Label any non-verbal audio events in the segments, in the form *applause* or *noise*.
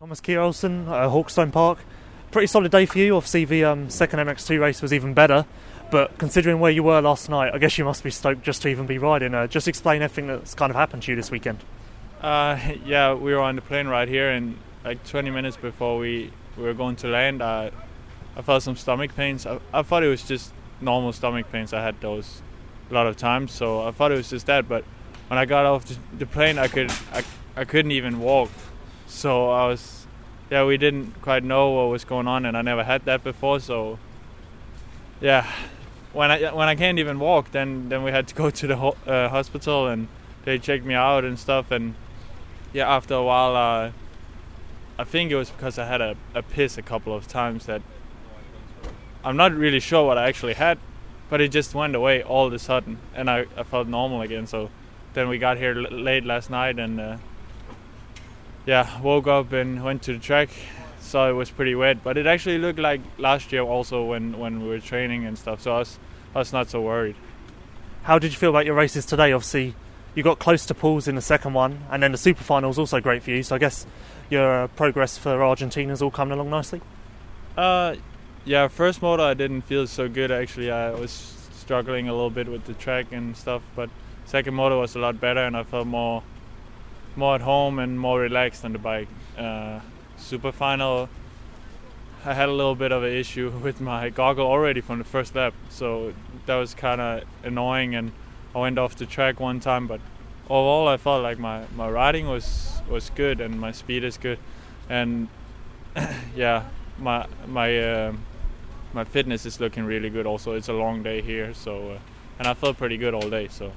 Thomas Kjer Olsen, uh, Hawkstone Park. Pretty solid day for you. Obviously, the um, second MX2 race was even better. But considering where you were last night, I guess you must be stoked just to even be riding. Uh, just explain everything that's kind of happened to you this weekend. Uh, *laughs* yeah, we were on the plane right here, and like 20 minutes before we, we were going to land, I, I felt some stomach pains. I, I thought it was just normal stomach pains. I had those a lot of times, so I thought it was just that. But when I got off the, the plane, I could I, I couldn't even walk so I was, yeah, we didn't quite know what was going on, and I never had that before. So, yeah, when I when I can't even walk, then then we had to go to the ho- uh, hospital, and they checked me out and stuff. And yeah, after a while, uh, I think it was because I had a, a piss a couple of times that I'm not really sure what I actually had, but it just went away all of a sudden, and I, I felt normal again. So then we got here l- late last night, and uh, yeah, woke up and went to the track. Saw it was pretty wet, but it actually looked like last year also when, when we were training and stuff. So I was I was not so worried. How did you feel about your races today? Obviously, you got close to Pauls in the second one, and then the super final was also great for you. So I guess your uh, progress for Argentina is all coming along nicely. Uh, yeah, first moto I didn't feel so good actually. I was struggling a little bit with the track and stuff, but second moto was a lot better, and I felt more more at home and more relaxed on the bike. Uh, super final, I had a little bit of an issue *laughs* with my goggle already from the first lap, so that was kind of annoying. And I went off the track one time, but overall I felt like my, my riding was was good and my speed is good, and *coughs* yeah, my my uh, my fitness is looking really good. Also, it's a long day here, so uh, and I felt pretty good all day, so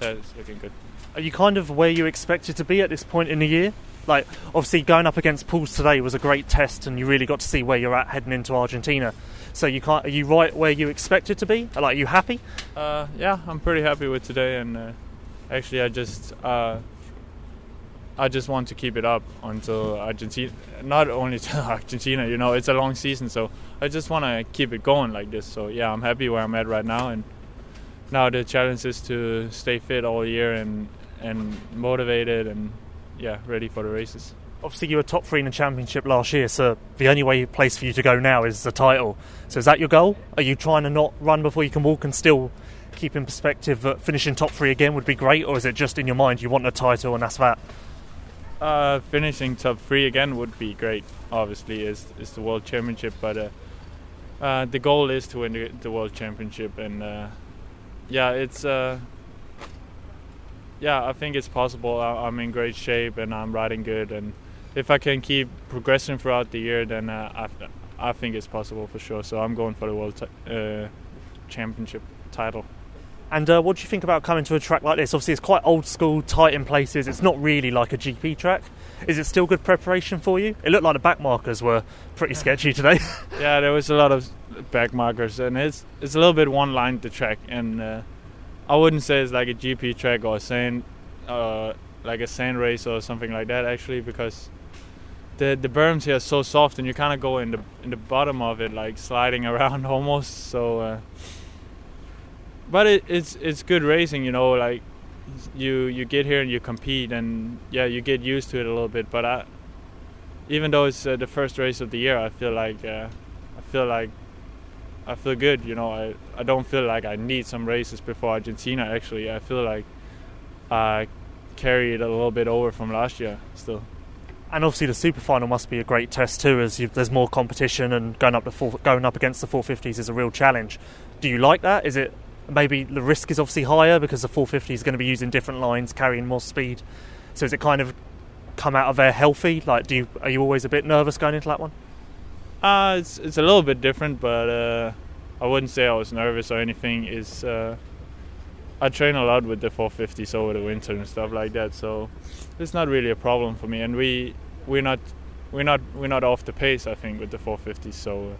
that is looking good. Are you kind of where you expected to be at this point in the year? Like, obviously, going up against Pauls today was a great test, and you really got to see where you're at heading into Argentina. So, you can't. Are you right where you expected to be? Like, are you happy? Uh, yeah, I'm pretty happy with today, and uh, actually, I just uh, I just want to keep it up until Argentina. Not only *laughs* to Argentina, you know, it's a long season, so I just want to keep it going like this. So yeah, I'm happy where I'm at right now, and now the challenge is to stay fit all year and and motivated and yeah, ready for the races. Obviously, you were top three in the championship last year, so the only way place for you to go now is the title. So, is that your goal? Are you trying to not run before you can walk and still keep in perspective that finishing top three again would be great, or is it just in your mind you want a title and that's that? Uh, finishing top three again would be great. Obviously, is is the world championship, but uh, uh, the goal is to win the, the world championship, and uh, yeah, it's uh, yeah, I think it's possible. I'm in great shape and I'm riding good, and if I can keep progressing throughout the year, then uh, I, I think it's possible for sure. So I'm going for the world t- uh, championship title. And uh, what do you think about coming to a track like this? Obviously, it's quite old school, tight in places. It's not really like a GP track. Is it still good preparation for you? It looked like the back markers were pretty *laughs* sketchy today. yeah, there was a lot of back markers, and it's it's a little bit one line the track, and uh, I wouldn't say it's like a GP track or sand, uh, like a sand race or something like that. Actually, because the the berms here are so soft, and you kind of go in the in the bottom of it, like sliding *laughs* around almost. So, uh, but it, it's it's good racing, you know. Like you you get here and you compete, and yeah, you get used to it a little bit. But I, even though it's uh, the first race of the year, I feel like uh, I feel like I feel good. You know, I, I don't feel like I need some races before Argentina. Actually, I feel like I carried a little bit over from last year still. And obviously, the super final must be a great test too, as there's more competition and going up the four, going up against the 450s is a real challenge. Do you like that? Is it maybe the risk is obviously higher because the 450 is going to be using different lines, carrying more speed. So is it kind of come out of there healthy? Like, do you are you always a bit nervous going into that one? Uh, it's it's a little bit different, but uh, I wouldn't say I was nervous or anything. Is uh, I train a lot with the 450s over the winter and stuff like that, so it's not really a problem for me. And we we're not we're not we're not off the pace. I think with the 450s, so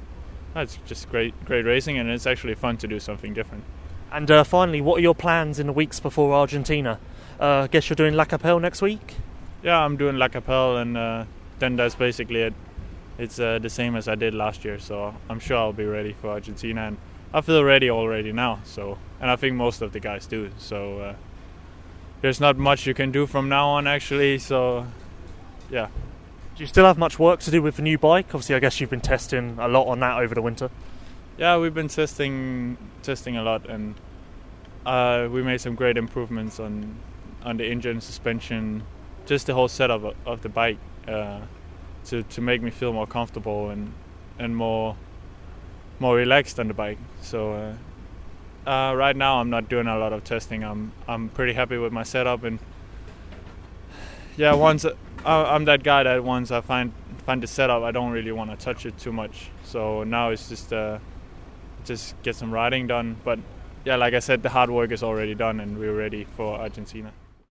uh, it's just great great racing, and it's actually fun to do something different. And uh, finally, what are your plans in the weeks before Argentina? Uh, I guess you're doing La Capelle next week. Yeah, I'm doing La Capelle, and uh, then that's basically it it's uh, the same as I did last year. So I'm sure I'll be ready for Argentina, and I feel ready already now. So, and I think most of the guys do. So uh, there's not much you can do from now on, actually. So, yeah. Do you still have much work to do with the new bike? Obviously, I guess you've been testing a lot on that over the winter. Yeah, we've been testing testing a lot, and uh, we made some great improvements on on the engine, suspension, just the whole setup of, of the bike uh, to to make me feel more comfortable and and more more relaxed on the bike. So. Uh, uh, right now, I'm not doing a lot of testing. I'm I'm pretty happy with my setup, and yeah, once uh, I'm that guy that once I find find the setup, I don't really want to touch it too much. So now it's just uh, just get some riding done. But yeah, like I said, the hard work is already done, and we're ready for Argentina.